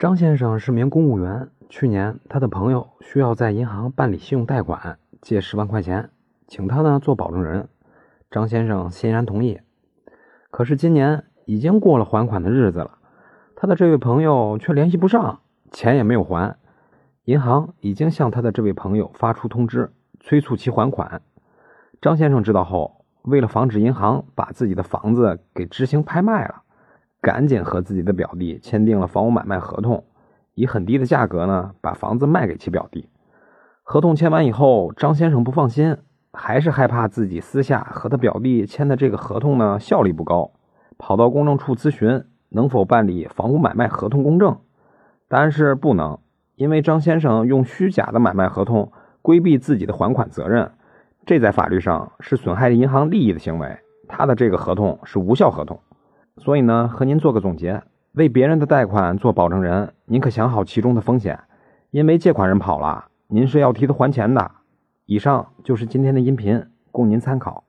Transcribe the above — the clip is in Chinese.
张先生是名公务员，去年他的朋友需要在银行办理信用贷款，借十万块钱，请他呢做保证人。张先生欣然同意。可是今年已经过了还款的日子了，他的这位朋友却联系不上，钱也没有还。银行已经向他的这位朋友发出通知，催促其还款。张先生知道后，为了防止银行把自己的房子给执行拍卖了。赶紧和自己的表弟签订了房屋买卖合同，以很低的价格呢把房子卖给其表弟。合同签完以后，张先生不放心，还是害怕自己私下和他表弟签的这个合同呢效力不高，跑到公证处咨询能否办理房屋买卖合同公证。答案是不能，因为张先生用虚假的买卖合同规避自己的还款责任，这在法律上是损害银行利益的行为，他的这个合同是无效合同。所以呢，和您做个总结，为别人的贷款做保证人，您可想好其中的风险，因为借款人跑了，您是要替他还钱的。以上就是今天的音频，供您参考。